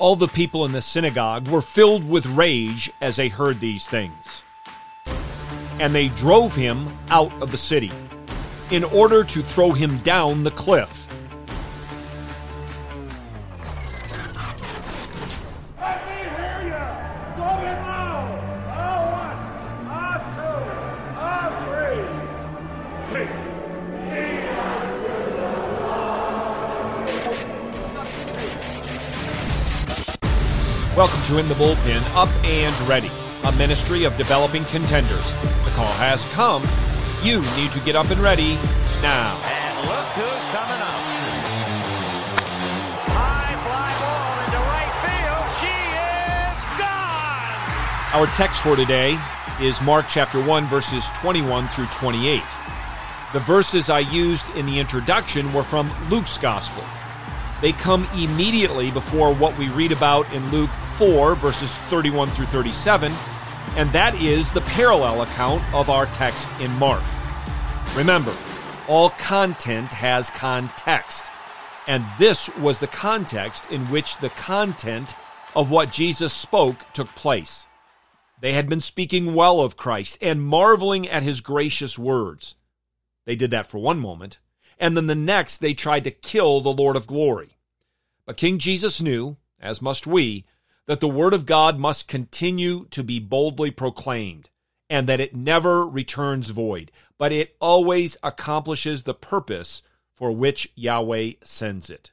All the people in the synagogue were filled with rage as they heard these things. And they drove him out of the city in order to throw him down the cliff. Welcome to In the Bullpen, Up and Ready, a ministry of developing contenders. The call has come. You need to get up and ready now. And look who's coming up. High fly ball into right field. She is gone. Our text for today is Mark chapter 1, verses 21 through 28. The verses I used in the introduction were from Luke's Gospel. They come immediately before what we read about in Luke 4, verses 31 through 37, and that is the parallel account of our text in Mark. Remember, all content has context, and this was the context in which the content of what Jesus spoke took place. They had been speaking well of Christ and marveling at his gracious words. They did that for one moment, and then the next they tried to kill the Lord of glory. But King Jesus knew, as must we, that the word of God must continue to be boldly proclaimed, and that it never returns void, but it always accomplishes the purpose for which Yahweh sends it.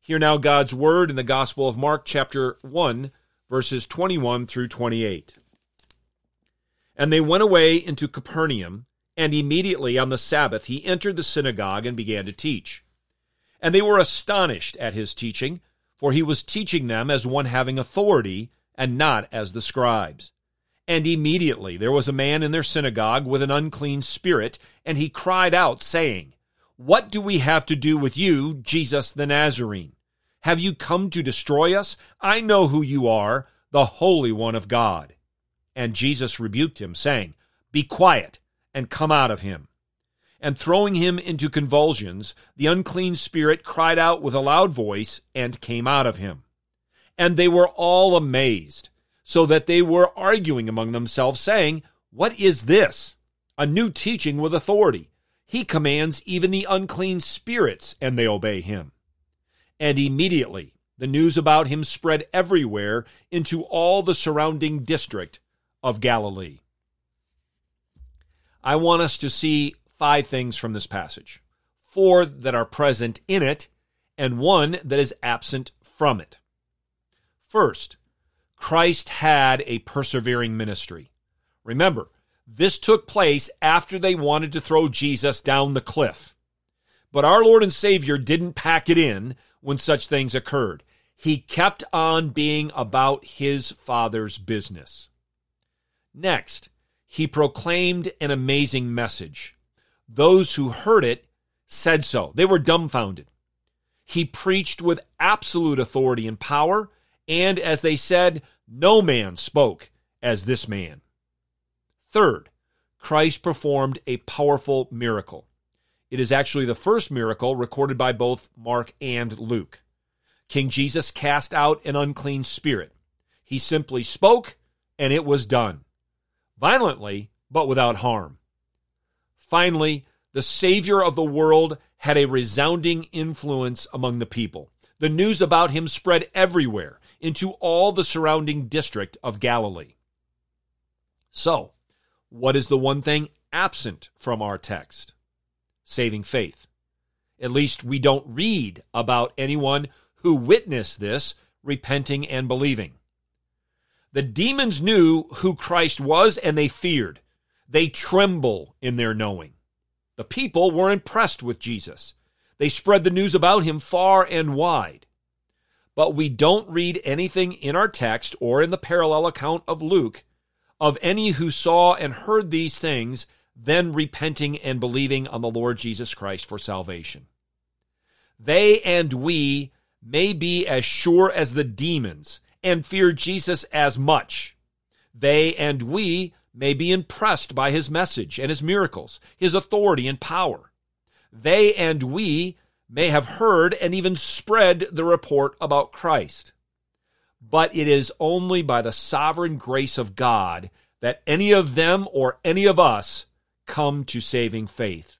Hear now God's word in the Gospel of Mark, chapter 1, verses 21 through 28. And they went away into Capernaum, and immediately on the Sabbath he entered the synagogue and began to teach. And they were astonished at his teaching, for he was teaching them as one having authority, and not as the scribes. And immediately there was a man in their synagogue with an unclean spirit, and he cried out, saying, What do we have to do with you, Jesus the Nazarene? Have you come to destroy us? I know who you are, the Holy One of God. And Jesus rebuked him, saying, Be quiet, and come out of him. And throwing him into convulsions, the unclean spirit cried out with a loud voice, and came out of him. And they were all amazed, so that they were arguing among themselves, saying, What is this? A new teaching with authority. He commands even the unclean spirits, and they obey him. And immediately the news about him spread everywhere into all the surrounding district of Galilee. I want us to see five things from this passage four that are present in it, and one that is absent from it. First, Christ had a persevering ministry. Remember, this took place after they wanted to throw Jesus down the cliff. But our Lord and Savior didn't pack it in when such things occurred. He kept on being about his Father's business. Next, he proclaimed an amazing message. Those who heard it said so. They were dumbfounded. He preached with absolute authority and power, and as they said, no man spoke as this man. Third, Christ performed a powerful miracle. It is actually the first miracle recorded by both Mark and Luke. King Jesus cast out an unclean spirit. He simply spoke, and it was done. Violently, but without harm. Finally, the Savior of the world had a resounding influence among the people. The news about him spread everywhere into all the surrounding district of Galilee. So, what is the one thing absent from our text? Saving faith. At least we don't read about anyone who witnessed this repenting and believing. The demons knew who Christ was and they feared. They tremble in their knowing. The people were impressed with Jesus. They spread the news about him far and wide. But we don't read anything in our text or in the parallel account of Luke of any who saw and heard these things, then repenting and believing on the Lord Jesus Christ for salvation. They and we may be as sure as the demons and fear Jesus as much. They and we may be impressed by his message and his miracles, his authority and power. They and we may have heard and even spread the report about Christ. but it is only by the sovereign grace of God that any of them or any of us come to saving faith.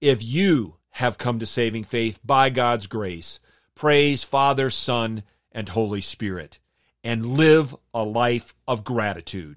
If you have come to saving faith by God's grace, praise Father, Son, and Holy Spirit, and live a life of gratitude.